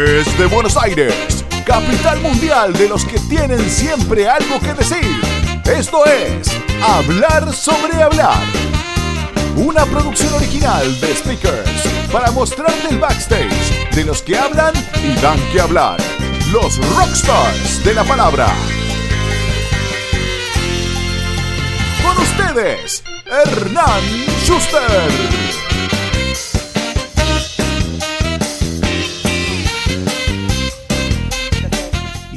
Desde Buenos Aires, capital mundial de los que tienen siempre algo que decir. Esto es Hablar sobre Hablar. Una producción original de Speakers para mostrarte el backstage de los que hablan y dan que hablar. Los rockstars de la palabra. Con ustedes, Hernán Schuster.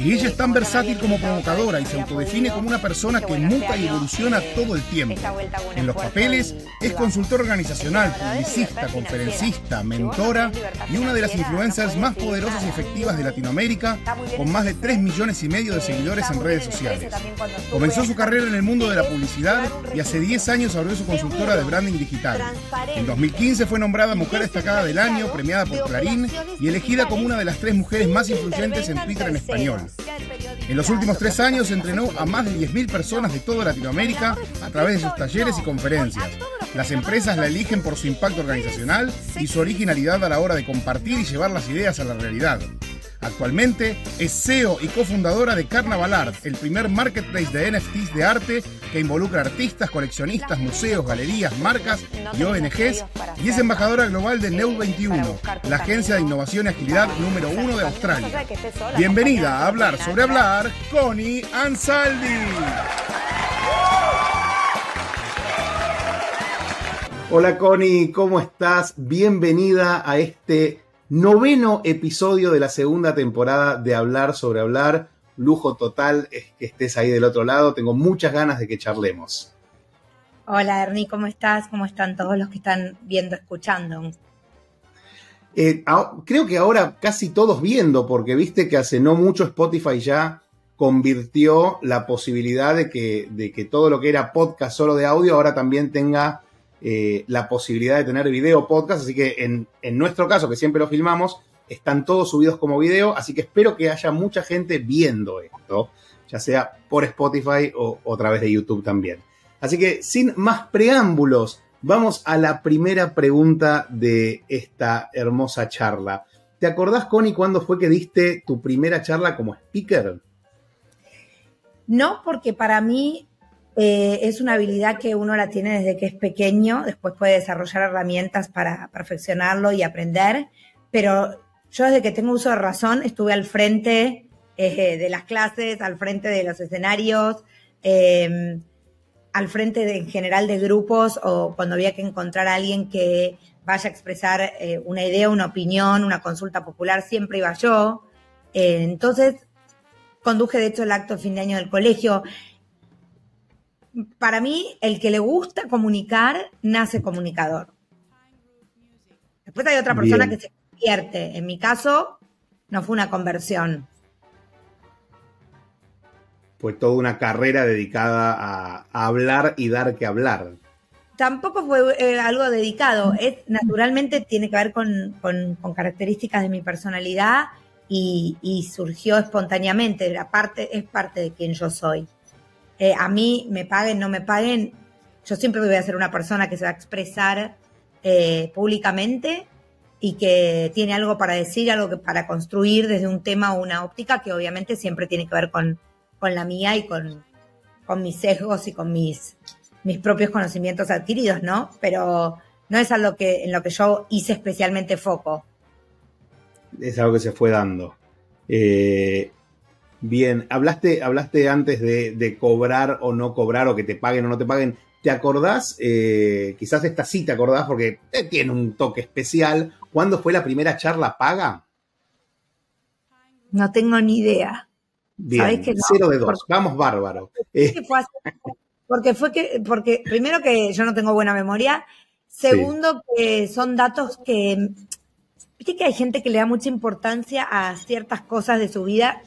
Y ella es tan versátil como provocadora y se autodefine como una persona que muta y evoluciona todo el tiempo. En los papeles es consultor organizacional, publicista, conferencista, mentora y una de las influencers más poderosas y efectivas de Latinoamérica, con más de 3 millones y medio de seguidores en redes sociales. Comenzó su carrera en el mundo de la publicidad y hace 10 años abrió su consultora de branding digital. En 2015 fue nombrada Mujer Destacada del Año, premiada por Clarín y elegida como una de las tres mujeres más influyentes en Twitter en español. En los últimos tres años entrenó a más de 10.000 personas de toda Latinoamérica a través de sus talleres y conferencias. Las empresas la eligen por su impacto organizacional y su originalidad a la hora de compartir y llevar las ideas a la realidad. Actualmente es CEO y cofundadora de Carnaval Art, el primer marketplace de NFTs de arte que involucra artistas, coleccionistas, museos, galerías, marcas y ONGs, y es embajadora global de Neu21, la agencia de innovación y agilidad número uno de Australia. Bienvenida a Hablar sobre Hablar, Connie Ansaldi. Hola Connie, ¿cómo estás? Bienvenida a este noveno episodio de la segunda temporada de Hablar sobre Hablar. Lujo total es que estés ahí del otro lado. Tengo muchas ganas de que charlemos. Hola Ernie, ¿cómo estás? ¿Cómo están todos los que están viendo, escuchando? Eh, creo que ahora casi todos viendo, porque viste que hace no mucho Spotify ya convirtió la posibilidad de que, de que todo lo que era podcast solo de audio ahora también tenga eh, la posibilidad de tener video podcast, así que en, nuestro caso, que siempre lo filmamos, están todos subidos como video, así que espero que haya mucha gente viendo esto, ya sea por Spotify o, a través de YouTube también. Así que sin más preámbulos, vamos a la primera pregunta de esta hermosa charla. ¿Te acordás, Connie, cuándo fue que diste tu primera charla como speaker? No, porque para mí eh, es una habilidad que uno la tiene desde que es pequeño, después puede desarrollar herramientas para perfeccionarlo y aprender, pero yo desde que tengo uso de razón estuve al frente eh, de las clases, al frente de los escenarios, em, al frente en general de grupos o cuando había que encontrar a alguien que vaya a expresar eh, una idea, una opinión, una consulta popular, siempre iba yo. entonces, conduje de hecho el acto fin de año del colegio para mí, el que le gusta comunicar, nace comunicador. Después hay otra persona que se convierte. En mi caso, no fue una conversión. Fue toda una carrera dedicada a, hablar y dar que hablar. Tampoco fue eh, algo dedicado. Es, naturalmente tiene que ver con, características de mi personalidad y, y surgió espontáneamente. La parte, es parte de quien yo soy. Eh, a mí me paguen, no me paguen, yo siempre voy a ser una persona que se va a expresar eh, públicamente y que tiene algo para decir, algo que, para construir desde un tema o una óptica que obviamente siempre tiene que ver con, la mía y con, con mis sesgos y con mis, mis propios conocimientos adquiridos, ¿no? Pero no es algo que, en lo que yo hice especialmente foco. Es algo que se fue dando. Eh, Bien, hablaste, hablaste antes de, cobrar o no cobrar o que te paguen o no te paguen. ¿Te acordás? Eh, quizás esta sí te acordás porque tiene un toque especial. ¿Cuándo fue la primera charla paga? No tengo ni idea. Bien, cero de dos. Vamos bárbaro. Eh, porque fue que, porque primero que yo no tengo buena memoria, segundo que son datos que, viste que hay gente que le da mucha importancia a ciertas cosas de su vida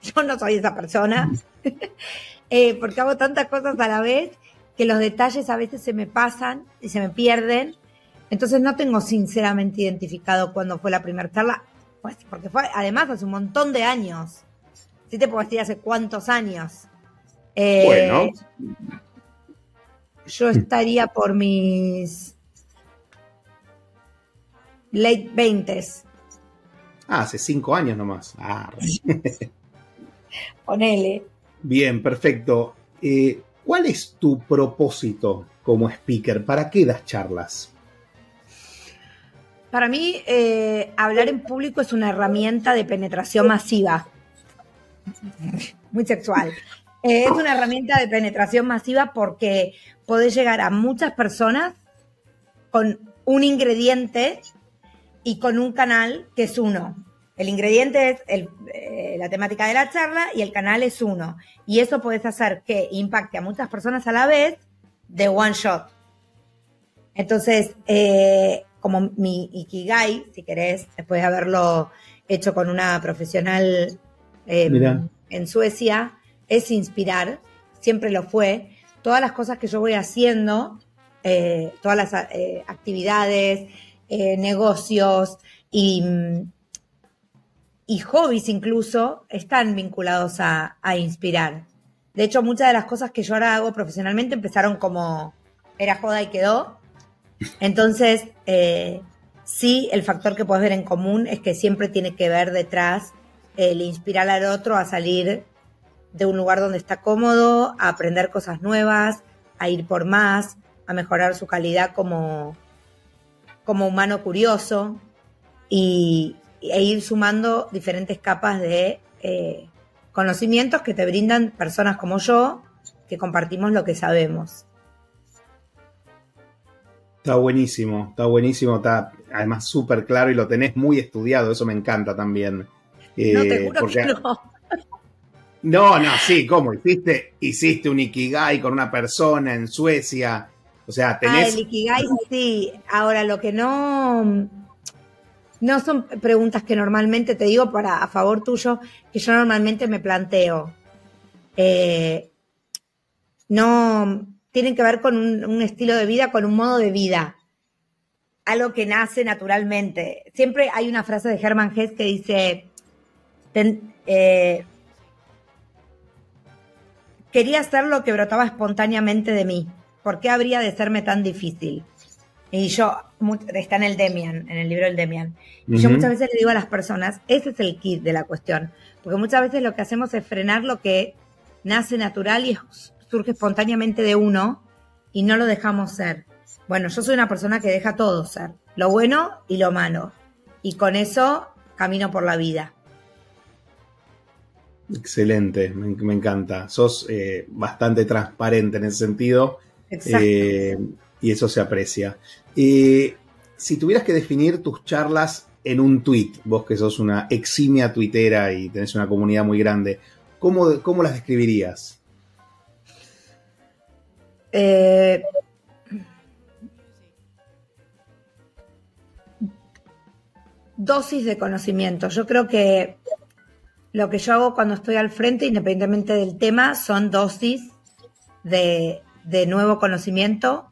Yo no soy esa persona, eh, porque hago tantas cosas a la vez que los detalles a veces se me pasan y se me pierden. Entonces no tengo sinceramente identificado cuándo fue la primera charla, pues porque fue además hace un montón de años. Sí te puedo decir hace cuántos años. Eh, bueno. Yo estaría por mis late 20s. Ah, hace cinco años nomás. Ah, Ponele. Bien, perfecto. Eh, ¿Cuál es tu propósito como speaker? ¿Para qué das charlas? Para mí, eh, hablar en público es una herramienta de penetración masiva. Muy sexual. Eh, es una herramienta de penetración masiva porque podés llegar a muchas personas con un ingrediente y con un canal que es uno. El ingrediente es eh, la temática de la charla y el canal es uno. Y eso puedes hacer que impacte a muchas personas a la vez de one shot. Entonces, eh, como mi Ikigai, si querés, después de haberlo hecho con una profesional em, en Suecia, es inspirar, siempre lo fue. Todas las cosas que yo voy haciendo, eh, todas las actividades, negocios y y hobbies incluso están vinculados a, inspirar. De hecho, muchas de las cosas que yo ahora hago profesionalmente empezaron como era joda y quedó. Entonces, eh, sí, el factor que puedes ver en común es que siempre tiene que ver detrás el inspirar al otro a salir de un lugar donde está cómodo, a aprender cosas nuevas, a ir por más, a mejorar su calidad como, como humano curioso. Y, e ir sumando diferentes capas de eh, conocimientos que te brindan personas como yo, que compartimos lo que sabemos. Está buenísimo, está buenísimo, está además súper claro y lo tenés muy estudiado, eso me encanta también. no, te eh, juro que no. No, no, sí, ¿cómo? Hiciste, hiciste un Ikigai con una persona en Suecia. O sea, tenés. Ah, el Ikigai sí. Ahora, lo que no no son preguntas que normalmente te digo para a favor tuyo, que yo normalmente me planteo. Eh, no tienen que ver con un, estilo de vida, con un modo de vida. Algo que nace naturalmente. Siempre hay una frase de Hermann Hesse que dice, eh, quería hacer lo que brotaba espontáneamente de mí. ¿Por qué habría de serme tan difícil? Y yo, está en el Demian, en el libro del Demian. Y yo muchas veces le digo a las personas, ese es el kit de la cuestión. Porque muchas veces lo que hacemos es frenar lo que nace natural y surge espontáneamente de uno y no lo dejamos ser. Bueno, yo soy una persona que deja todo ser, lo bueno y lo malo. Y con eso camino por la vida. Excelente, me, encanta. Sos eh, bastante transparente en ese sentido. Exacto. Eh, y eso se aprecia. Eh, si tuvieras que definir tus charlas en un tweet, vos que sos una eximia tuitera y tenés una comunidad muy grande, ¿cómo, cómo las describirías? Eh, dosis de conocimiento. Yo creo que lo que yo hago cuando estoy al frente, independientemente del tema, son dosis de, de nuevo conocimiento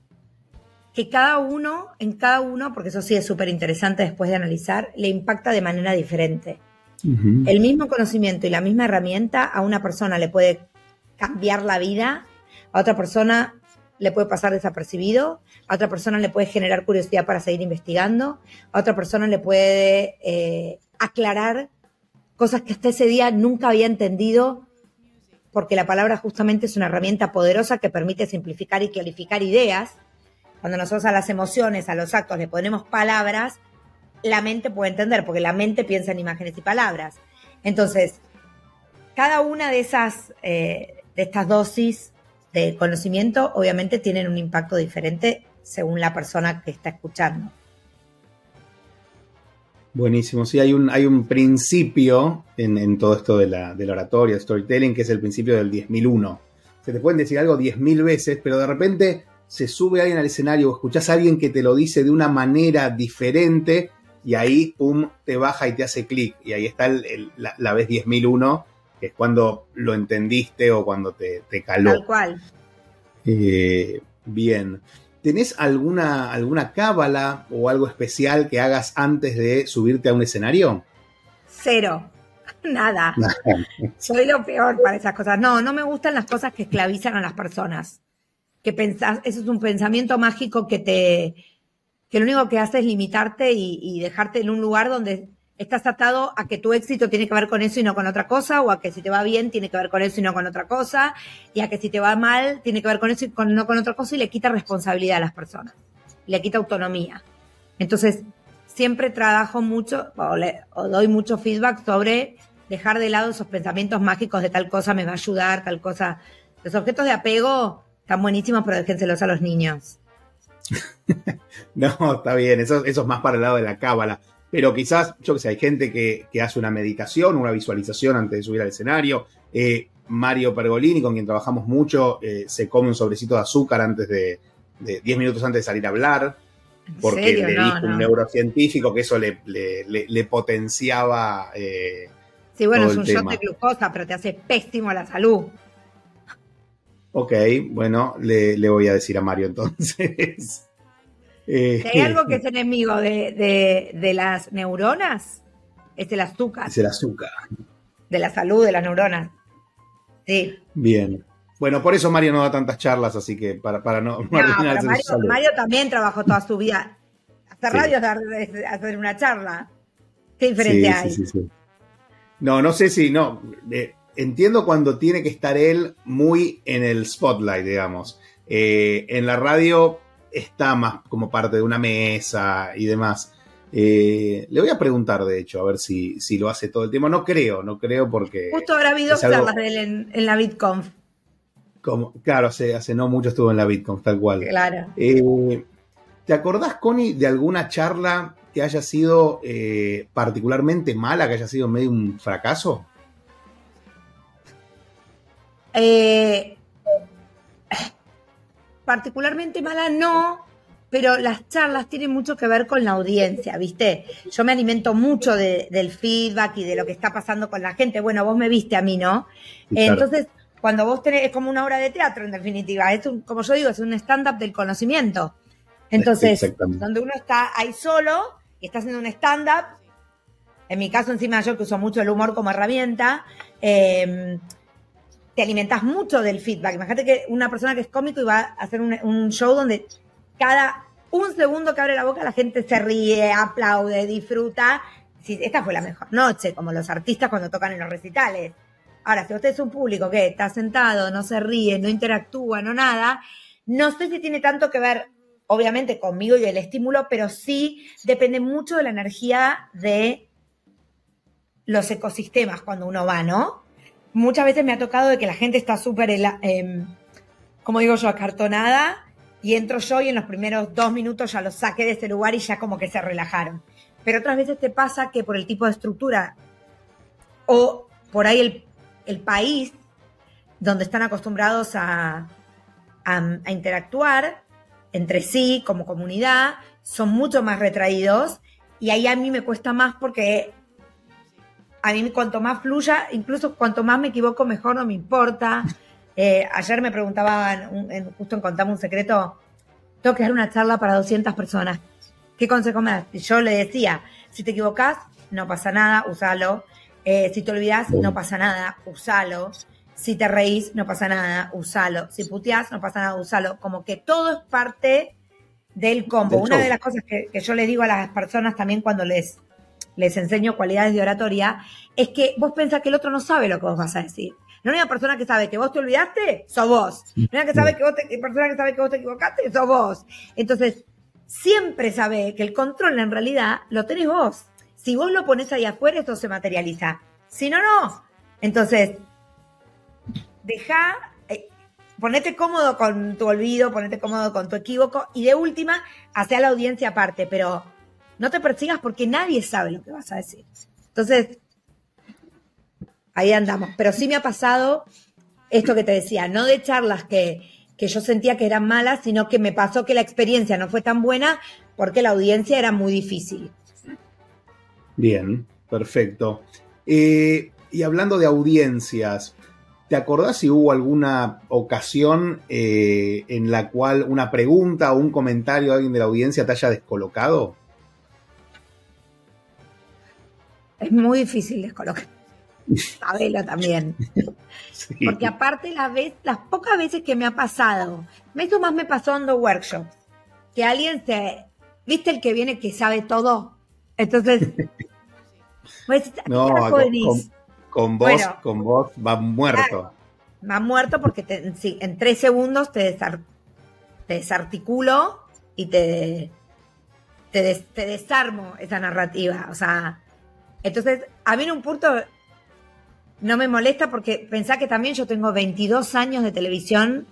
que cada uno, en cada uno, porque eso sí es súper interesante después de analizar, le impacta de manera diferente. El mismo conocimiento y la misma herramienta a una persona le puede cambiar la vida, a otra persona le puede pasar desapercibido, a otra persona le puede generar curiosidad para seguir investigando, a otra persona le puede eh, aclarar cosas que hasta ese día nunca había entendido, porque la palabra justamente es una herramienta poderosa que permite simplificar y clarificar ideas cuando nosotros a las emociones, a los actos le ponemos palabras, la mente puede entender, porque la mente piensa en imágenes y palabras. Entonces, cada una de esas, eh, de estas dosis de conocimiento, obviamente tienen un impacto diferente según la persona que está escuchando. Buenísimo, sí, hay un, hay un principio en, todo esto de la, de oratoria, storytelling, que es el principio del 10.001. Se te pueden decir algo 10.000 veces, pero de repente se sube alguien al escenario o escuchás a alguien que te lo dice de una manera diferente y ahí, pum, te baja y te hace clic. Y ahí está la, vez 10.001, que es cuando lo entendiste o cuando te, te caló. Tal cual. Eh, bien. ¿Tenés alguna, alguna cábala o algo especial que hagas antes de subirte a un escenario? Cero. Nada. Soy lo peor para esas cosas. No, no me gustan las cosas que esclavizan a las personas que eso es un pensamiento mágico que te, que lo único que hace es limitarte y, dejarte en un lugar donde estás atado a que tu éxito tiene que ver con eso y no con otra cosa, o a que si te va bien tiene que ver con eso y no con otra cosa, y a que si te va mal tiene que ver con eso y no con otra cosa, y le quita responsabilidad a las personas, le quita autonomía. Entonces, siempre trabajo mucho o, o doy mucho feedback sobre dejar de lado esos pensamientos mágicos de tal cosa me va a ayudar, tal cosa. Los objetos de apego están buenísimos, pero déjenselos a los niños. no, está bien, eso, eso es más para el lado de la cábala pero quizás, yo que sé, hay gente que, hace una meditación, una visualización antes de subir al escenario. Eh, Mario Pergolini, con quien trabajamos mucho, eh, se come un sobrecito de azúcar antes de, 10 minutos antes de salir a hablar, porque le dijo un neurocientífico que eso le, le, potenciaba. Eh, sí, bueno, es un shot de glucosa, pero te hace pésimo a la salud. Ok, bueno, le voy a decir a Mario entonces. Eh, hay algo que es enemigo de, las neuronas, es el azúcar. Es el azúcar. De la salud de las neuronas. Sí. Bien. Bueno, por eso Mario no da tantas charlas, así que para, para no, no Mario, Mario, también trabajó toda su vida. Hacer radio es hacer una charla. ¿Qué diferencia hay? no, no sé si, no. Eh, entiendo cuando tiene que estar él muy en el spotlight, digamos. Eh, en la radio está más como parte de una mesa y demás. Eh, le voy a preguntar, de hecho, a ver si, si, lo hace todo el tiempo. No creo, no creo porque... Justo habrá habido charlas de él en, la BitConf. Como, claro, hace, hace no mucho estuvo en la BitConf, tal cual. Claro. Eh, ¿Te acordás, Connie, de alguna charla que haya sido eh, particularmente mala, que haya sido medio un fracaso? Eh, particularmente mala no, pero las charlas tienen mucho que ver con la audiencia, ¿viste? Yo me alimento mucho del feedback y de lo que está pasando con la gente. Bueno, vos me viste a mí, ¿no? Entonces, cuando vos tenés, es como una obra de teatro, en definitiva. Es un, como yo digo, es un stand-up del conocimiento. Entonces, donde uno está ahí solo y está haciendo un stand-up, en mi caso encima yo que uso mucho el humor como herramienta, eh, te alimentas mucho del feedback. Imagínate que una persona que es cómico y va a hacer un, show donde cada un segundo que abre la boca la gente se ríe, aplaude, disfruta. Si, esta fue la mejor noche, como los artistas cuando tocan en los recitales. Ahora, si usted es un público que está sentado, no se ríe, no interactúa, no nada, no sé si tiene tanto que ver, obviamente, conmigo y el estímulo, pero sí depende mucho de la energía de los ecosistemas cuando uno va, ¿no? Muchas veces me ha tocado de que la gente está súper, eh, como digo yo, acartonada y entro yo y en los primeros dos minutos ya los saqué de ese lugar y ya como que se relajaron. Pero otras veces te pasa que por el tipo de estructura o por ahí el, el país donde están acostumbrados a, a, interactuar entre sí como comunidad, son mucho más retraídos y ahí a mí me cuesta más porque a mí cuanto más fluya, incluso cuanto más me equivoco, mejor no me importa. Eh, ayer me preguntaban, justo en Contame un Secreto, tengo que dar una charla para 200 personas. ¿Qué consejo me das? Y yo le decía, si te equivocas, no pasa nada, usalo. Eh, si te olvidas, no pasa nada, usalo. Si te reís, no pasa nada, usalo. Si puteás, no pasa nada, usalo. Como que todo es parte del combo. Una de las cosas que, que yo les digo a las personas también cuando les les enseño cualidades de oratoria, es que vos pensás que el otro no sabe lo que vos vas a decir. La única persona que sabe que vos te olvidaste, sos vos. La única que sabe que vos te, persona que sabe que vos te equivocaste, sos vos. Entonces, siempre sabe que el control en realidad lo tenés vos. Si vos lo pones ahí afuera, esto se materializa. Si no, no. Entonces, deja, eh, ponete cómodo con tu olvido, ponete cómodo con tu equívoco y de última, hacia la audiencia aparte, pero no te persigas porque nadie sabe lo que vas a decir. Entonces, ahí andamos. Pero sí me ha pasado esto que te decía, no de charlas que, yo sentía que eran malas, sino que me pasó que la experiencia no fue tan buena porque la audiencia era muy difícil. Bien, perfecto. Eh, y hablando de audiencias, ¿te acordás si hubo alguna ocasión eh, en la cual una pregunta o un comentario de alguien de la audiencia te haya descolocado? Es muy difícil descolocar. Sabelo también. Porque aparte las, vez, las pocas veces que me ha pasado, esto más me pasó en los workshops, que alguien se, viste el que viene que sabe todo, entonces Pues, no, con, vos, con vos va muerto. va muerto porque en tres segundos te, te desarticulo y te, te, desarmo esa narrativa. O sea, entonces, a mí en un punto no me molesta porque pensá que también yo tengo 22 años de televisión,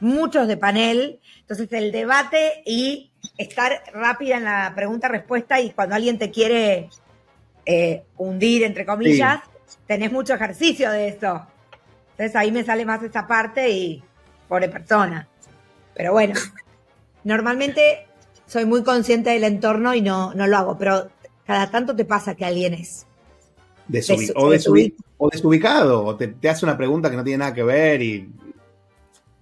muchos de panel, entonces el debate y estar rápida en la pregunta-respuesta y cuando alguien te quiere eh, hundir, entre comillas, tenés mucho ejercicio de eso. Entonces ahí me sale más esa parte y pobre persona. Pero bueno, normalmente soy muy consciente del entorno y no, no lo hago, pero cada tanto te pasa que alguien es. o, desubicado, o te, hace una pregunta que no tiene nada que ver y...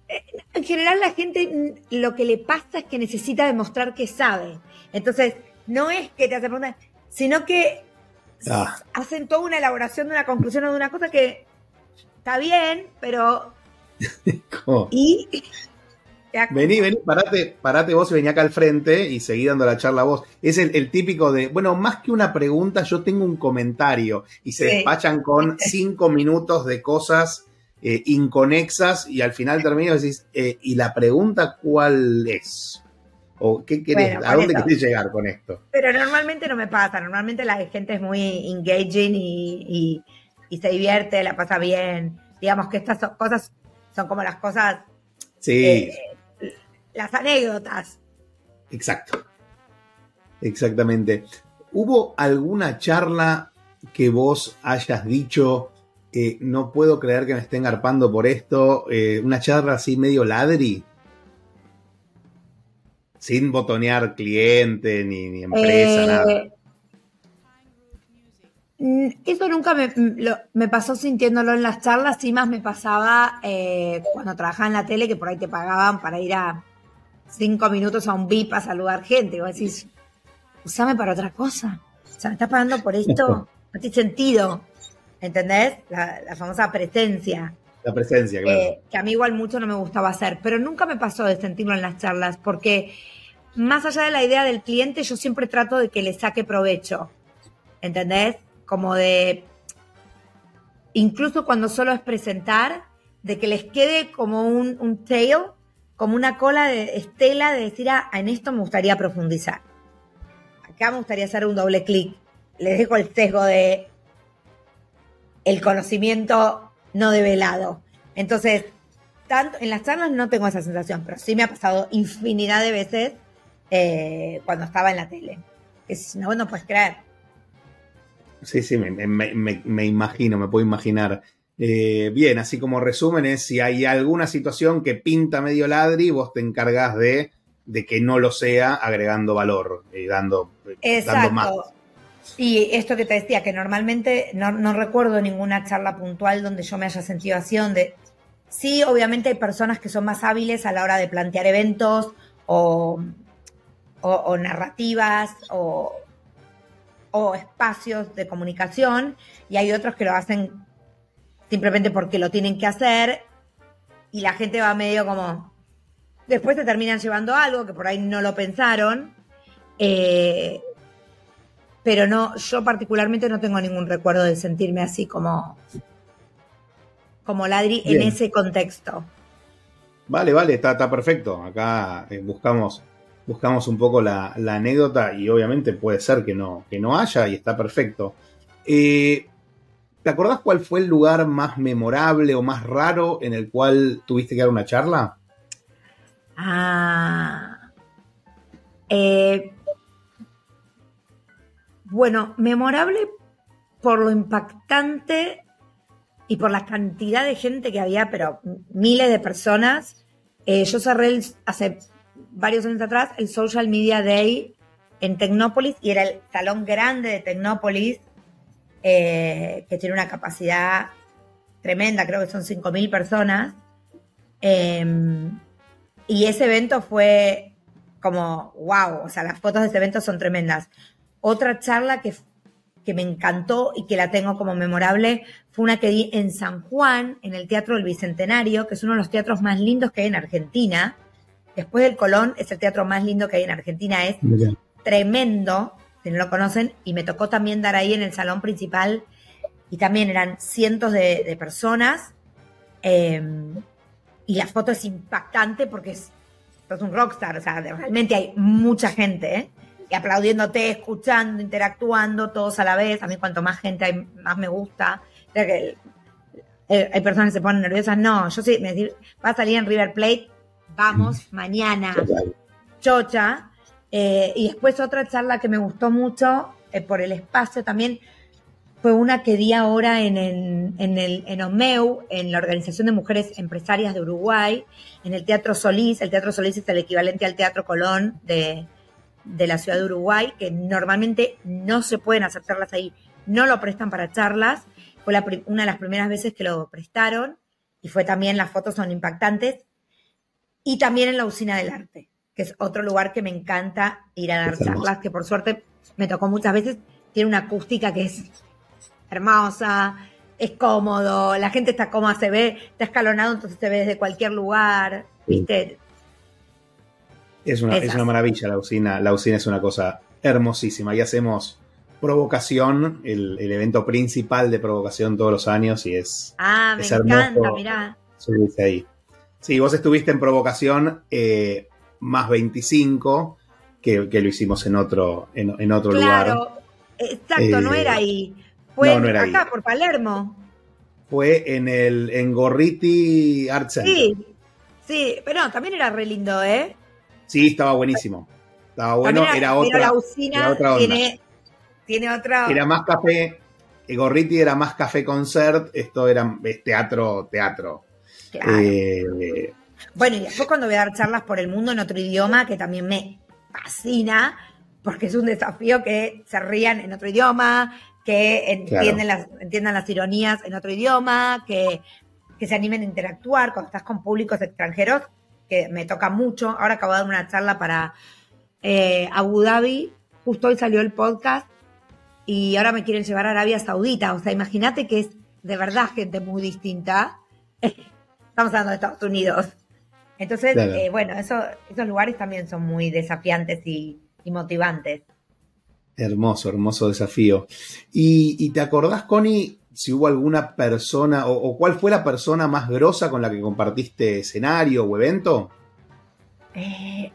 Eh, en general la gente lo que le pasa es que necesita demostrar que sabe. Entonces, no es que te hace preguntas, sino que ah. hacen toda una elaboración de una conclusión o de una cosa que está bien, pero... y Vení, vení, parate, parate vos y vení acá al frente y seguí dando la charla a vos. Es el, típico de, bueno, más que una pregunta, yo tengo un comentario y se despachan con cinco minutos de cosas eh, inconexas y al final termino y decís, eh, ¿y la pregunta cuál es? ¿O qué querés? ¿A dónde querés llegar con esto? Pero normalmente no me pasa, normalmente la gente es muy engaging y, y se divierte, la pasa bien. Digamos que estas cosas son como las cosas Sí. Eh, las anécdotas. Exacto. Exactamente. ¿Hubo alguna charla que vos hayas dicho, eh, no puedo creer que me estén arpando por esto? Eh, una charla así medio ladri. Sin botonear cliente ni, empresa, nada. Eh, mm, eso nunca me, me, pasó sintiéndolo en las charlas, sí más me pasaba cuando trabajaba en la tele, que por ahí te pagaban para ir a, cinco minutos a un VIP a saludar gente. Y vos decís, usame para otra cosa. O sea, me estás pagando por esto. No tiene sentido. ¿Entendés? La, famosa presencia. La presencia, claro. Eh, que a mí igual mucho no me gustaba hacer. Pero nunca me pasó de sentirlo en las charlas. Porque más allá de la idea del cliente, yo siempre trato de que le saque provecho. ¿Entendés? Como de. Incluso cuando solo es presentar, de que les quede como un, un tail como una cola de estela de decir, ah, en esto me gustaría profundizar. Acá me gustaría hacer un doble clic. Les dejo el sesgo de el conocimiento no develado. Entonces, tanto, en las charlas no tengo esa sensación, pero sí me ha pasado infinidad de veces eh, cuando estaba en la tele. Es, no, no puedes creer. Sí, sí, me imagino, me puedo imaginar. Eh, bien, así como resumen es si hay alguna situación que pinta medio ladri, vos te encargás de, de que no lo sea agregando valor y dando, Exacto. más. Y esto que te decía, que normalmente no, recuerdo ninguna charla puntual donde yo me haya sentido así, donde sí, obviamente hay personas que son más hábiles a la hora de plantear eventos o, o narrativas o, o espacios de comunicación y hay otros que lo hacen simplemente porque lo tienen que hacer y la gente va medio como... Después te terminan llevando algo que por ahí no lo pensaron. Eh, pero no, yo particularmente no tengo ningún recuerdo de sentirme así como, como ladri en ese contexto. Vale, vale, está, está perfecto. Acá eh, buscamos, buscamos un poco la, anécdota y obviamente puede ser que no, que no haya y está perfecto. Eh, ¿Te acordás cuál fue el lugar más memorable o más raro en el cual tuviste que dar una charla? Ah. Eh, bueno, memorable por lo impactante y por la cantidad de gente que había, pero miles de personas. Eh, yo cerré hace varios años atrás el Social Media Day en Tecnópolis y era el salón grande de Tecnópolis eh, que tiene una capacidad tremenda, creo que son 5.000 personas. Em, y ese evento fue como, wow, o sea, las fotos de ese evento son tremendas. Otra charla que, que me encantó y que la tengo como memorable fue una que di en San Juan, en el Teatro del Bicentenario, que es uno de los teatros más lindos que hay en Argentina. Después del Colón es el teatro más lindo que hay en Argentina, es tremendo. Si no lo conocen, y me tocó también dar ahí en el salón principal, y también eran cientos de, personas, em, y la foto es impactante porque es, es un rockstar, o sea, realmente hay mucha gente, ¿eh? y aplaudiéndote, escuchando, interactuando, todos a la vez. A mí cuanto más gente hay, más me gusta. que hay personas que se ponen nerviosas. No, yo sí, me decir, va a salir en River Plate, vamos, mañana. Chocha. Eh, y después otra charla que me gustó mucho eh, por el espacio también fue una que di ahora en, el, en, el, en OMEU, en la Organización de Mujeres Empresarias de Uruguay, en el Teatro Solís. El Teatro Solís es el equivalente al Teatro Colón de, de la ciudad de Uruguay, que normalmente no se pueden hacer charlas ahí, no lo prestan para charlas. Fue una de las primeras veces que lo prestaron y fue también, las fotos son impactantes. Y también en la Usina del Arte, que es otro lugar que me encanta ir a dar charlas, que por suerte me tocó muchas veces. Tiene una acústica que es hermosa, es cómodo, la gente está cómoda, se ve, está escalonado, entonces se ve desde cualquier lugar, ¿viste? Es una, es una maravilla la usina. La usina es una cosa hermosísima. Y hacemos provocación, el, evento principal de provocación todos los años y es. Ah, me encanta, mirá. ahí. Sí, vos estuviste en provocación eh, más 25, que, lo hicimos en otro, en, otro lugar. Claro, exacto, no era eh, ahí. Fue acá, por Palermo. Fue en el en Gorriti Art Center. Sí, sí, pero no, también era re lindo, ¿eh? Sí, estaba buenísimo. Estaba bueno, era, otra. Pero la usina tiene, tiene, otra. Era más café. Gorriti era más café concert, esto era teatro, teatro. Eh, bueno, y después cuando voy a dar charlas por el mundo en otro idioma, que también me fascina, porque es un desafío que se rían en otro idioma, que entienden las, entiendan las ironías en otro idioma, que, que se animen a interactuar cuando estás con públicos extranjeros que me toca mucho. Ahora acabo de dar una charla para eh, Abu Dhabi, justo hoy salió el podcast y ahora me quieren llevar a Arabia Saudita. O sea, imagínate que es de verdad gente muy distinta. Estamos hablando de Estados Unidos. Entonces, eh, bueno, eso, esos lugares también son muy desafiantes y, motivantes. Hermoso, hermoso desafío. ¿Y, ¿Y, te acordás, Connie, si hubo alguna persona o, cuál fue la persona más grosa con la que compartiste escenario o evento? Eh,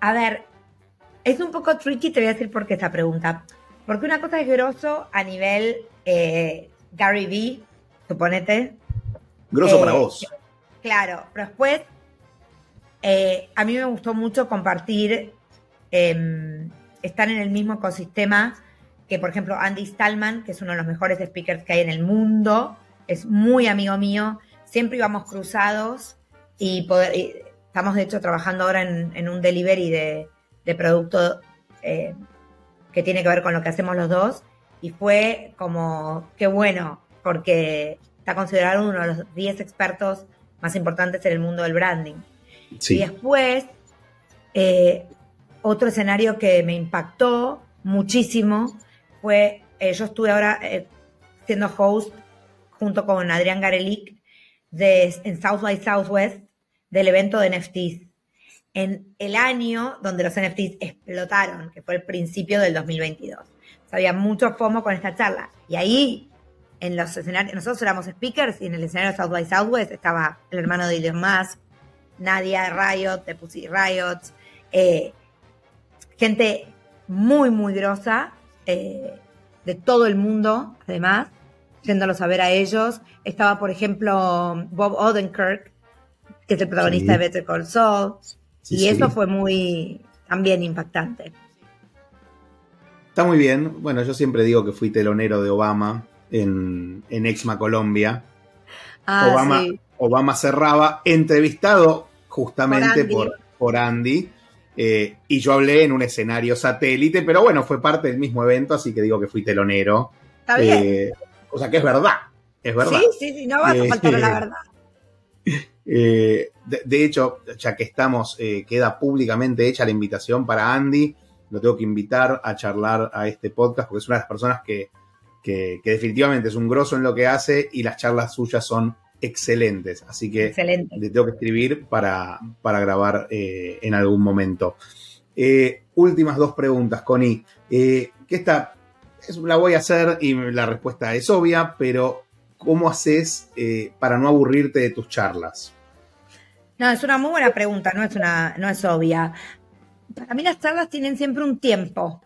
a ver, es un poco tricky, te voy a decir por qué esta pregunta. Porque una cosa es grosso a nivel eh, Gary V, suponete. Grosso para eh, vos. Claro, pero después a mí me gustó mucho compartir, em, estar en el mismo ecosistema que por ejemplo Andy Stallman, que es uno de los mejores speakers que hay en el mundo, es muy amigo mío, siempre íbamos cruzados y, poder, estamos de hecho trabajando ahora en, un delivery de, de producto eh, que tiene que ver con lo que hacemos los dos y fue como, qué bueno, porque está considerado uno de los 10 expertos más importantes en el mundo del branding. Y después, eh, otro escenario que me impactó muchísimo fue, eh, yo estuve ahora eh, siendo host junto con Adrián Garelic de, en South by Southwest del evento de NFTs. En el año donde los NFTs explotaron, que fue el principio del 2022. había mucho FOMO con esta charla. Y ahí, en los escenarios, nosotros éramos speakers y en el escenario South by Southwest estaba el hermano de Elon Musk, Nadia Riot, de Pussy Riot, eh, gente muy, muy grosa eh, de todo el mundo, además, yéndolos a ver a ellos. Estaba, por ejemplo, Bob Odenkirk, que es el protagonista de Better Call Saul, y eso fue muy también impactante. Está muy bien. Bueno, yo siempre digo que fui telonero de Obama en, en Exma Colombia. Ah, Obama, Obama cerraba, entrevistado justamente por, por Andy eh, y yo hablé en un escenario satélite, pero bueno, fue parte del mismo evento, así que digo que fui telonero. Está bien. Eh, o sea que es verdad, es verdad. Sí, sí, sí, no va a eh, faltar la verdad. de, hecho, ya que estamos, queda públicamente hecha la invitación para Andy. Lo tengo que invitar a charlar a este podcast porque es una de las personas que, que definitivamente es un grosso en lo que hace y las charlas suyas son excelentes. Así que le tengo que escribir para, para grabar eh, en algún momento. Eh, últimas dos preguntas, Connie. Eh, que esta la voy a hacer y la respuesta es obvia, pero ¿cómo haces para no aburrirte de tus charlas? No, es una muy buena pregunta, no es, una, no es obvia. Para mí las charlas tienen siempre un tiempo,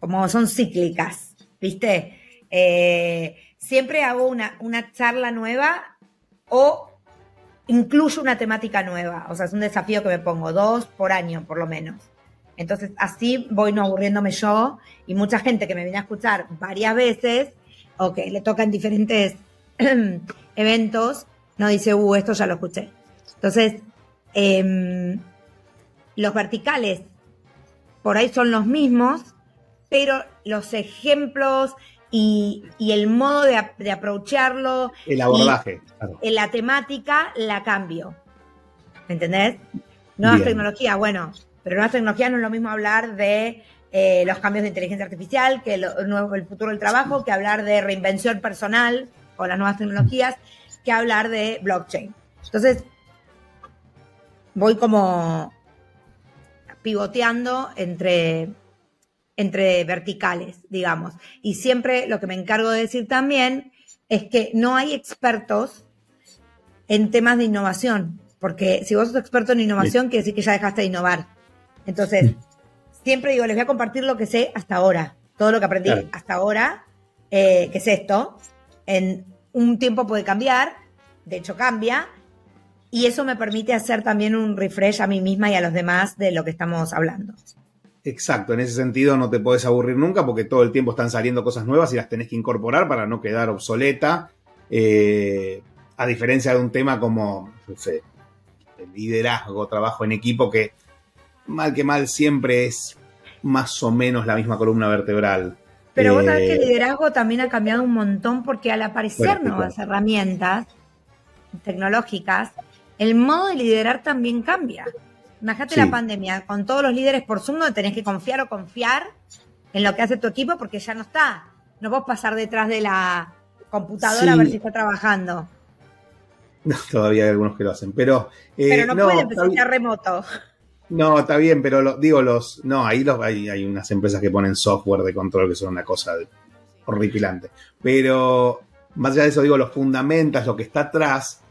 como son cíclicas, ¿viste? Eh, siempre hago una, una charla nueva o incluyo una temática nueva. O sea, es un desafío que me pongo, dos por año por lo menos. Entonces, así voy no aburriéndome yo y mucha gente que me viene a escuchar varias veces o que le toca en diferentes eventos, no dice, uh, esto ya lo escuché. Entonces, em, los verticales por ahí son los mismos, pero los ejemplos y, el modo de, de aprovecharlo. El abordaje. En la temática la cambio. ¿Me entendés? Nuevas tecnologías, bueno, pero nuevas tecnologías no es lo mismo hablar de eh, los cambios de inteligencia artificial, que el futuro del trabajo, que hablar de reinvención personal con las nuevas tecnologías, que hablar de blockchain. Entonces, voy como pivoteando entre, entre verticales, digamos. Y siempre lo que me encargo de decir también es que no hay expertos en temas de innovación, porque si vos sos experto en innovación, quiere decir que ya dejaste de innovar. Entonces, siempre digo, les voy a compartir lo que sé hasta ahora, todo lo que aprendí hasta ahora, eh, que es esto. En un tiempo puede cambiar, de hecho cambia, y eso me permite hacer también un refresh a mí misma y a los demás de lo que estamos hablando. Exacto, en ese sentido no te puedes aburrir nunca porque todo el tiempo están saliendo cosas nuevas y las tenés que incorporar para no quedar obsoleta. Eh, a diferencia de un tema como no sé, el liderazgo, trabajo en equipo, que mal que mal siempre es más o menos la misma columna vertebral. Pero vos sabés que el eh, liderazgo también ha cambiado un montón porque al aparecer nuevas herramientas tecnológicas, el modo de liderar también cambia. Imagínate la pandemia, con todos los líderes por Zoom, no tenés que confiar o confiar en lo que hace tu equipo porque ya no está. No vos pasar detrás de la computadora a ver si está trabajando. No, todavía hay algunos que lo hacen, pero... Eh, pero no, puede empezar remoto. No, está bien, pero digo los. No, ahí los, hay, hay, unas empresas que ponen software de control que son una cosa horripilante. Pero más allá de eso, digo, los fundamentos, lo que está atrás,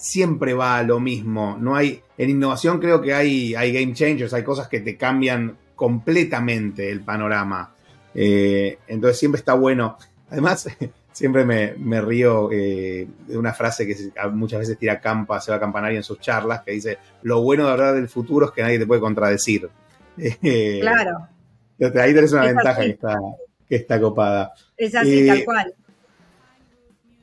siempre va a lo mismo. No hay. En innovación creo que hay, hay game changers, hay cosas que te cambian completamente el panorama. Eh, entonces siempre está bueno. Además, siempre me, río eh, de una frase que muchas veces tira campa, se va a campanario en sus charlas, que dice, lo bueno de hablar del futuro es que nadie te puede contradecir. Eh, claro. Ahí tenés una ventaja que está, que está copada. Es así, tal cual.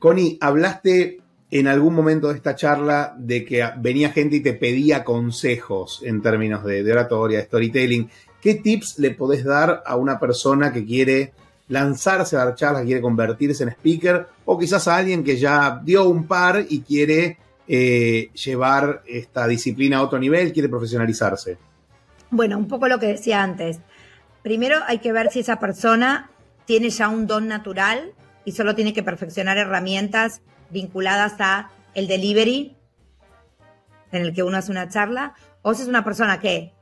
Connie, hablaste en algún momento de esta charla de que venía gente y te pedía consejos en términos de, oratoria, de storytelling. ¿Qué tips le podés dar a una persona que quiere lanzarse a dar charlas, quiere convertirse en speaker, o quizás a alguien que ya dio un par y quiere eh, llevar esta disciplina a otro nivel, quiere profesionalizarse. Bueno, un poco lo que decía antes. Primero hay que ver si esa persona tiene ya un don natural y solo tiene que perfeccionar herramientas vinculadas a el delivery en el que uno hace una charla, o si es una persona que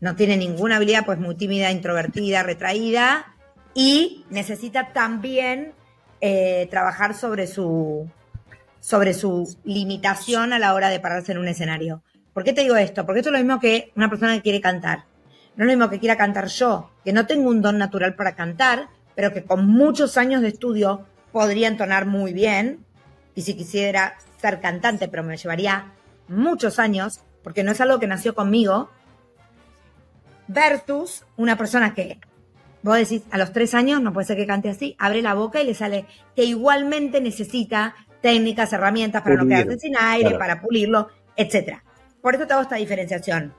no tiene ninguna habilidad, pues muy tímida, introvertida, retraída, y necesita también eh, trabajar sobre su, sobre su limitación a la hora de pararse en un escenario. ¿Por qué te digo esto? Porque esto es lo mismo que una persona que quiere cantar. No es lo mismo que quiera cantar yo, que no tengo un don natural para cantar, pero que con muchos años de estudio podría entonar muy bien. Y si quisiera ser cantante, pero me llevaría muchos años, porque no es algo que nació conmigo, versus una persona que Vos decís, a los tres años no puede ser que cante así, abre la boca y le sale que igualmente necesita técnicas, herramientas para no quedarse sin aire, para pulirlo, etc. Por eso te hago esta diferenciación.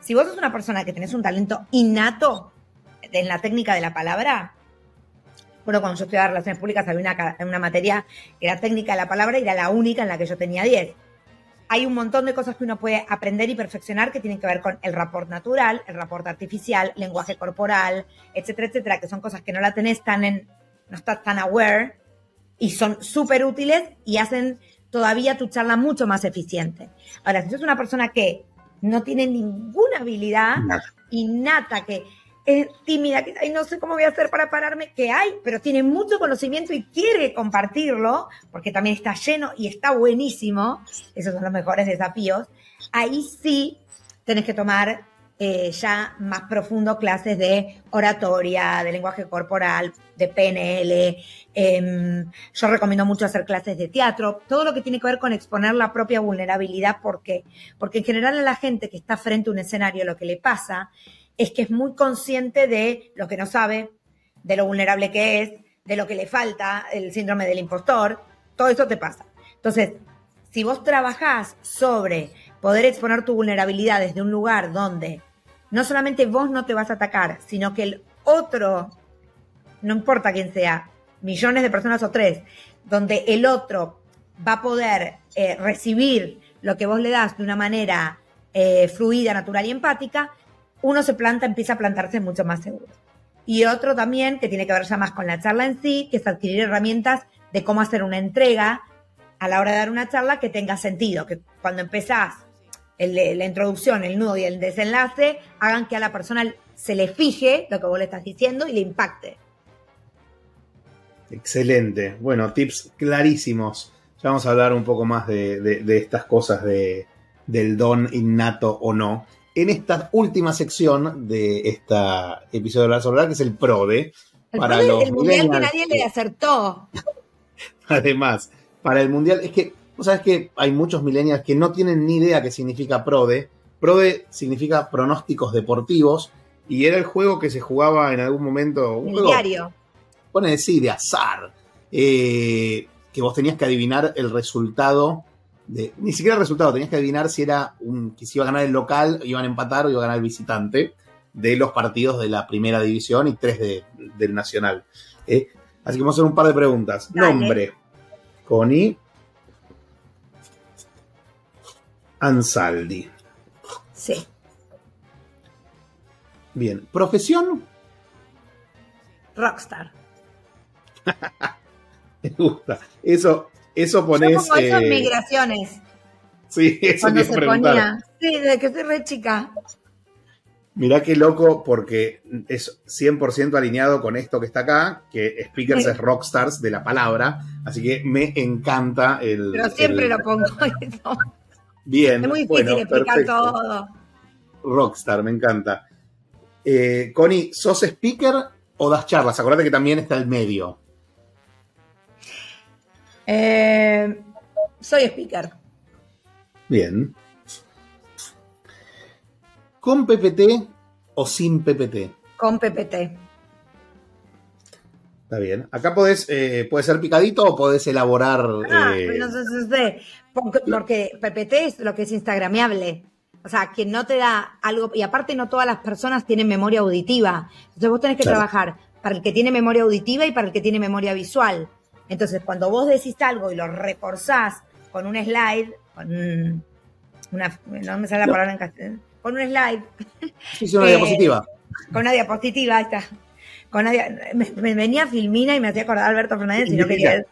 Si vos sos una persona que tenés un talento innato en la técnica de la palabra, bueno, cuando yo estudiaba Relaciones Públicas había una, una materia que era técnica de la palabra y era la única en la que yo tenía 10 hay un montón de cosas que uno puede aprender y perfeccionar que tienen que ver con el rapport natural, el rapport artificial, lenguaje corporal, etcétera, etcétera, que son cosas que no la tenés tan en, no estás tan aware y son súper útiles y hacen todavía tu charla mucho más eficiente. Ahora, si sos una persona que no tiene ninguna habilidad, innata, que es tímida, que no sé cómo voy a hacer para pararme, que hay, pero tiene mucho conocimiento y quiere compartirlo, porque también está lleno y está buenísimo, esos son los mejores desafíos, ahí sí tenés que tomar eh, ya más profundo clases de oratoria, de lenguaje corporal, de PNL. Em, yo recomiendo mucho hacer clases de teatro, todo lo que tiene que ver con exponer la propia vulnerabilidad. ¿Por qué? Porque en general a la gente que está frente a un escenario lo que le pasa es que es muy consciente de lo que no sabe, de lo vulnerable que es, de lo que le falta, el síndrome del impostor, todo eso te pasa. Entonces, si vos trabajás sobre poder exponer tu vulnerabilidad desde un lugar donde no solamente vos no te vas a atacar, sino que el otro, no importa quién sea, millones de personas o tres, donde el otro va a poder eh, recibir lo que vos le das de una manera eh, fluida, natural y empática, uno se planta, empieza a plantarse mucho más seguro. Y otro también, que tiene que ver ya más con la charla en sí, que es adquirir herramientas de cómo hacer una entrega a la hora de dar una charla que tenga sentido, que cuando empezás la introducción, el nudo y el desenlace hagan que a la persona se le fije lo que vos le estás diciendo y le impacte. Excelente. Bueno, tips clarísimos. Ya vamos a hablar un poco más de, estas cosas de, del don innato o no. En esta última sección de este episodio de la soledad, que es el PRODE. El para PRODE, el mundial que nadie le acertó. Además, para el mundial, es que Vos sabés que hay muchos millennials que no tienen ni idea qué significa PRODE. PRODE significa pronósticos deportivos y era el juego que se jugaba en algún momento. Un diario. Pone decir, de azar. Eh, que vos tenías que adivinar el resultado. De, ni siquiera el resultado, tenías que adivinar si era un, que si iba a ganar el local, iban a empatar o iba a ganar el visitante de los partidos de la primera división y tres del nacional. Eh, así que vamos a hacer un par de preguntas. Nombre. Connie. Ansaldi. Sí. Bien. ¿Profesión? Rockstar. Me gusta. Eso, eso pones. Yo pongo eso en eh, migraciones. Sí, eso Cuando se ponía. Sí, desde que soy re chica. Mirá qué loco, porque es 100% alineado con esto que está acá, que Speakers es Rockstars de la palabra, así que me encanta el... Pero siempre lo pongo eso. Bien. Es muy difícil explicar todo. Rockstar, me encanta. Eh, Connie, ¿sos speaker o das charlas? Acordate que también está el medio. Eh, soy speaker. Bien. ¿Con PPT o sin PPT? Con PPT. Está bien. Acá podés, eh, puede ser picadito o podés elaborar. Ah, eh... no sé, porque, PPT es lo que es instagrameable. O sea, que no te da algo, y aparte no todas las personas tienen memoria auditiva. Entonces vos tenés que trabajar para el que tiene memoria auditiva y para el que tiene memoria visual. Entonces, cuando vos decís algo y lo reforzás con un slide, con una, no me sale la palabra en castellano, con un slide. Sí, una diapositiva. Con una diapositiva, ahí está me, venía Filmina y me hacía acordar a Alberto Fernández y no quería.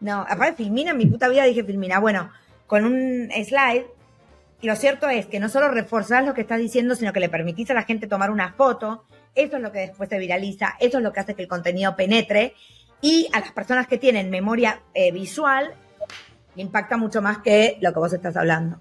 No, aparte Filmina, en mi puta vida dije Filmina. Bueno, con un slide, y lo cierto es que no solo reforzás lo que estás diciendo, sino que le permitís a la gente tomar una foto. Eso es lo que después se viraliza, eso es lo que hace que el contenido penetre. Y a las personas que tienen memoria eh, visual, impacta mucho más que lo que vos estás hablando.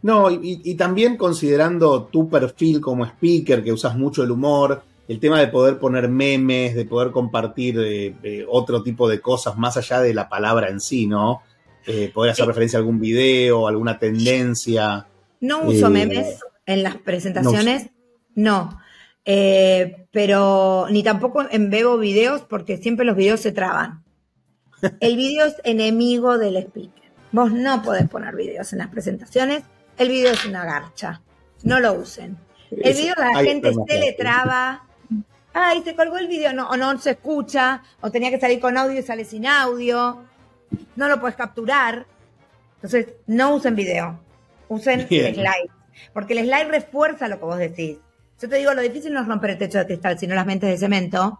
No, y, también considerando tu perfil como speaker, que usas mucho el humor, el tema de poder poner memes, de poder compartir eh, eh, otro tipo de cosas más allá de la palabra en sí, ¿no? Eh, poder hacer referencia a algún video, alguna tendencia. No uso memes en las presentaciones, no. Pero ni tampoco en bebo videos porque siempre los videos se traban. El video es enemigo del speaker. Vos no podés poner videos en las presentaciones. El video es una garcha. No lo usen. El video la gente se le traba, ay, se colgó el video, no, o no se escucha, o tenía que salir con audio y sale sin audio, no lo puedes capturar. Entonces, no usen video, usen el slide, porque el slide refuerza lo que vos decís. Yo te digo, lo difícil no es romper el techo de cristal, sino las mentes de cemento.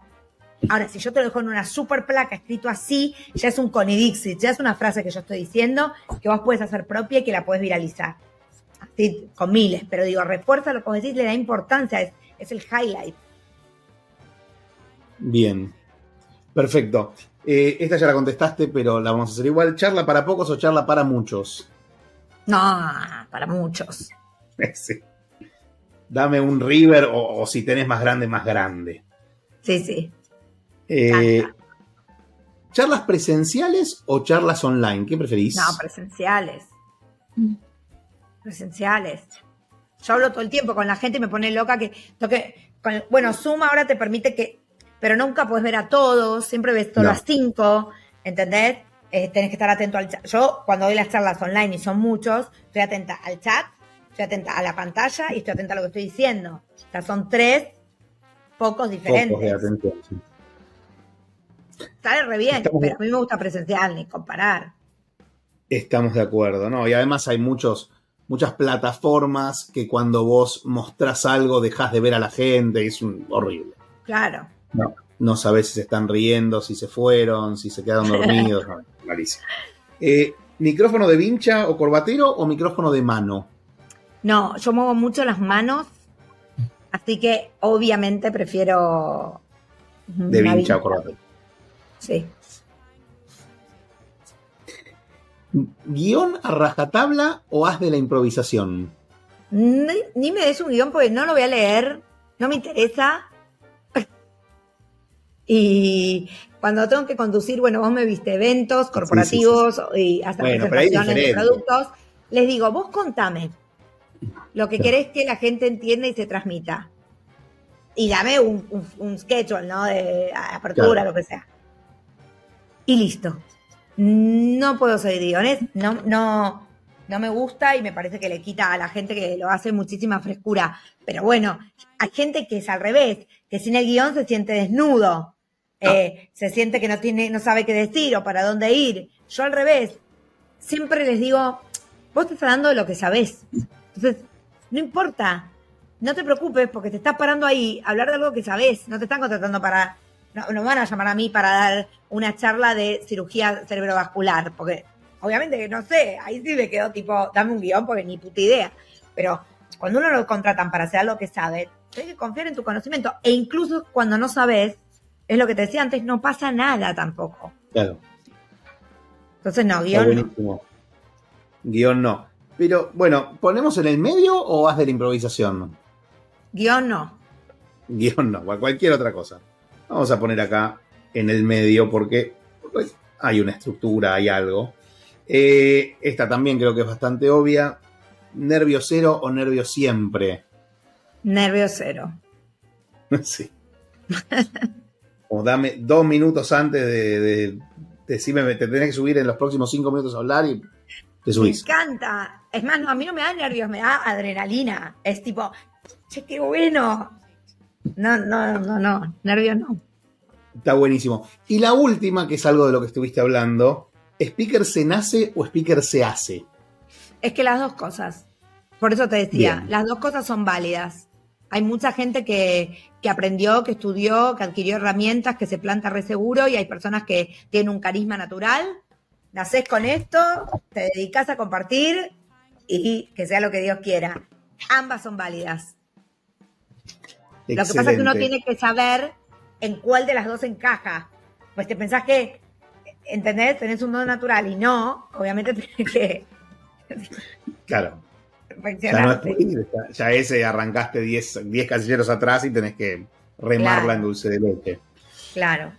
Ahora, si yo te lo dejo en una super placa escrito así, ya es un conidixit, ya es una frase que yo estoy diciendo que vos puedes hacer propia y que la puedes viralizar. sí, con miles, pero digo, refuerza lo que vos decís, le da importancia, es, es el highlight. Bien, perfecto. Eh, esta ya la contestaste, pero la vamos a hacer igual. ¿Charla para pocos o charla para muchos? No, para muchos. Sí. Dame un River o, o si tenés más grande, más grande. Sí, sí. Eh, ¿Charlas presenciales o charlas online? ¿Qué preferís? No, presenciales. Presenciales. Yo hablo todo el tiempo con la gente y me pone loca que toque. Con, bueno, Zoom ahora te permite que. Pero nunca puedes ver a todos, siempre ves todas No. las cinco, ¿entendés? Eh, tenés que estar atento al chat. Yo, cuando doy las charlas online y son muchos, estoy atenta al chat, estoy atenta a la pantalla y estoy atenta a lo que estoy diciendo. O sea, son tres focos diferentes. Focos de atención. sí. Sale re bien, Estamos- pero a mí me gusta presencial, ni comparar. Estamos de acuerdo, ¿no? Y además hay muchos, muchas plataformas que cuando vos mostrás algo dejas de ver a la gente, es un- horrible. Claro. No, no sabés si se están riendo, si se fueron, si se quedaron dormidos. no, malísimo. Eh, ¿Micrófono de vincha o corbatero o micrófono de mano? No, yo muevo mucho las manos, así que obviamente prefiero. De vincha o. Sí. ¿Guión a rajatabla o haz de la improvisación? Ni, ni me des un guion porque no lo voy a leer, no me interesa. Y cuando tengo que conducir, bueno, vos me viste eventos corporativos y hasta Bueno, presentaciones de productos, les digo, vos contame lo que Claro. querés que la gente entienda y se transmita. Y dame un, un, un schedule, ¿no? De apertura, Claro. lo que sea. Y listo. No puedo seguir guiones, no, no, no me gusta y me parece que le quita a la gente que lo hace muchísima frescura. Pero bueno, hay gente que es al revés, que sin el guion se siente desnudo, eh, se siente que no tiene, no sabe qué decir o para dónde ir. Yo al revés, siempre les digo, vos te estás dando de lo que sabés. Entonces, no importa, no te preocupes porque te estás parando ahí a hablar de algo que sabés, no te están contratando para, no, no van a llamar a mí para dar una charla de cirugía cerebrovascular, porque obviamente que no sé, ahí sí me quedó tipo, dame un guion porque ni puta idea. Pero cuando uno lo contratan para hacer algo que sabe, tienes que confiar en tu conocimiento. E incluso cuando no sabes, es lo que te decía antes, no pasa nada tampoco. Claro. Entonces, no, guion no. Guión no. Pero bueno, ¿ponemos en el medio o haz de la improvisación? Guión no. Guión no, cual- cualquier otra cosa. Vamos a poner acá en el medio porque pues, hay una estructura, hay algo. Eh, esta también creo que es bastante obvia. ¿Nervio cero o nervio siempre? Nervio cero. sí. O dame dos minutos antes de, de decirme, te tenés que subir en los próximos cinco minutos a hablar y te Me encanta. Es más, no, a mí no me da nervios, me da adrenalina. Es tipo, che, qué bueno. No, no, no, no. Nervios no. Está buenísimo. Y la última, que es algo de lo que estuviste hablando, ¿speaker se nace o speaker se hace? Es que las dos cosas. Por eso te decía, Bien. las dos cosas son válidas. Hay mucha gente que, que aprendió, que estudió, que adquirió herramientas, que se planta re seguro y hay personas que tienen un carisma natural. Nacés con esto, te dedicas a compartir y que sea lo que Dios quiera. Ambas son válidas. Lo que pasa es que uno tiene que saber en cuál de las dos encaja. Pues te pensás que, ¿entendés? Tenés un don natural y no, obviamente tenés que Claro. Ya, no ya, ya ese arrancaste 10 10 casilleros atrás y tenés que remarla Claro. en dulce de leche. Claro.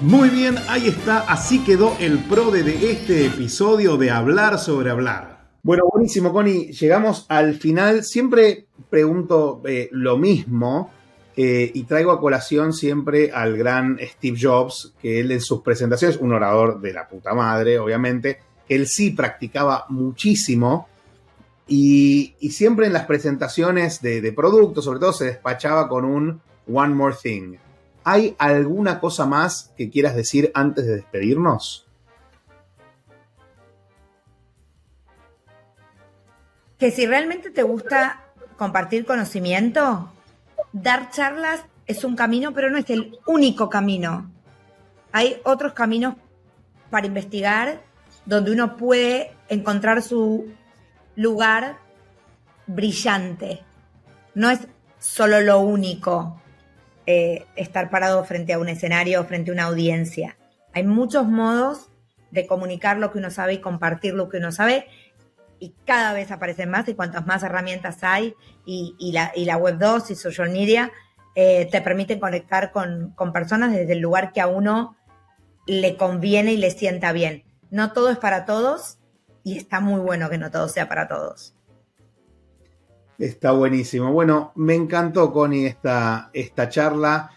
Muy bien, ahí está. Así quedó el prode de este episodio de Hablar sobre Hablar. Bueno, buenísimo, Connie. Llegamos al final. Siempre pregunto eh, lo mismo eh, y traigo a colación siempre al gran Steve Jobs, que él en sus presentaciones, un orador de la puta madre, obviamente, él sí practicaba muchísimo y, y siempre en las presentaciones de, de productos, sobre todo, se despachaba con un One More Thing. ¿Hay alguna cosa más que quieras decir antes de despedirnos? Que si realmente te gusta compartir conocimiento, dar charlas es un camino, pero no es el único camino. Hay otros caminos para investigar donde uno puede encontrar su lugar brillante. No es solo lo único eh, estar parado frente a un escenario, frente a una audiencia. Hay muchos modos de comunicar lo que uno sabe y compartir lo que uno sabe y cada vez aparecen más y cuantas más herramientas hay y, la, web 2 y social media eh, te permiten conectar con, con, personas desde el lugar que a uno le conviene y le sienta bien. No todo es para todos y está muy bueno que no todo sea para todos. Está buenísimo. Bueno, me encantó, Connie, esta, esta charla.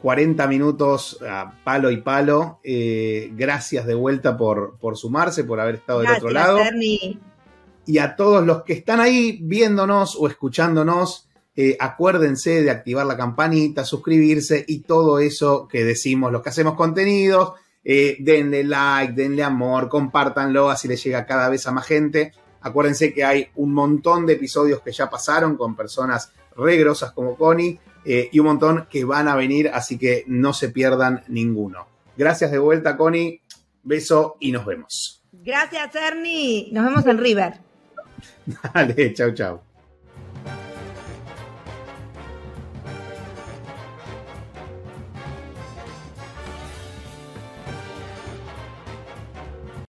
40 eh, minutos a palo y palo. Eh, gracias de vuelta por, por, sumarse, por haber estado del otro lado. Y a todos los que están ahí viéndonos o escuchándonos, eh, acuérdense de activar la campanita, suscribirse y todo eso que decimos, los que hacemos contenidos. denle like, denle amor, compártanlo, así les llega cada vez a más gente. Acuérdense que hay un montón de episodios que ya pasaron con personas regrosas como Connie eh, y un montón que van a venir, así que no se pierdan ninguno. Gracias de vuelta, Connie. Beso y nos vemos. Gracias, Ernie. Nos vemos en River. Dale, chau, chau.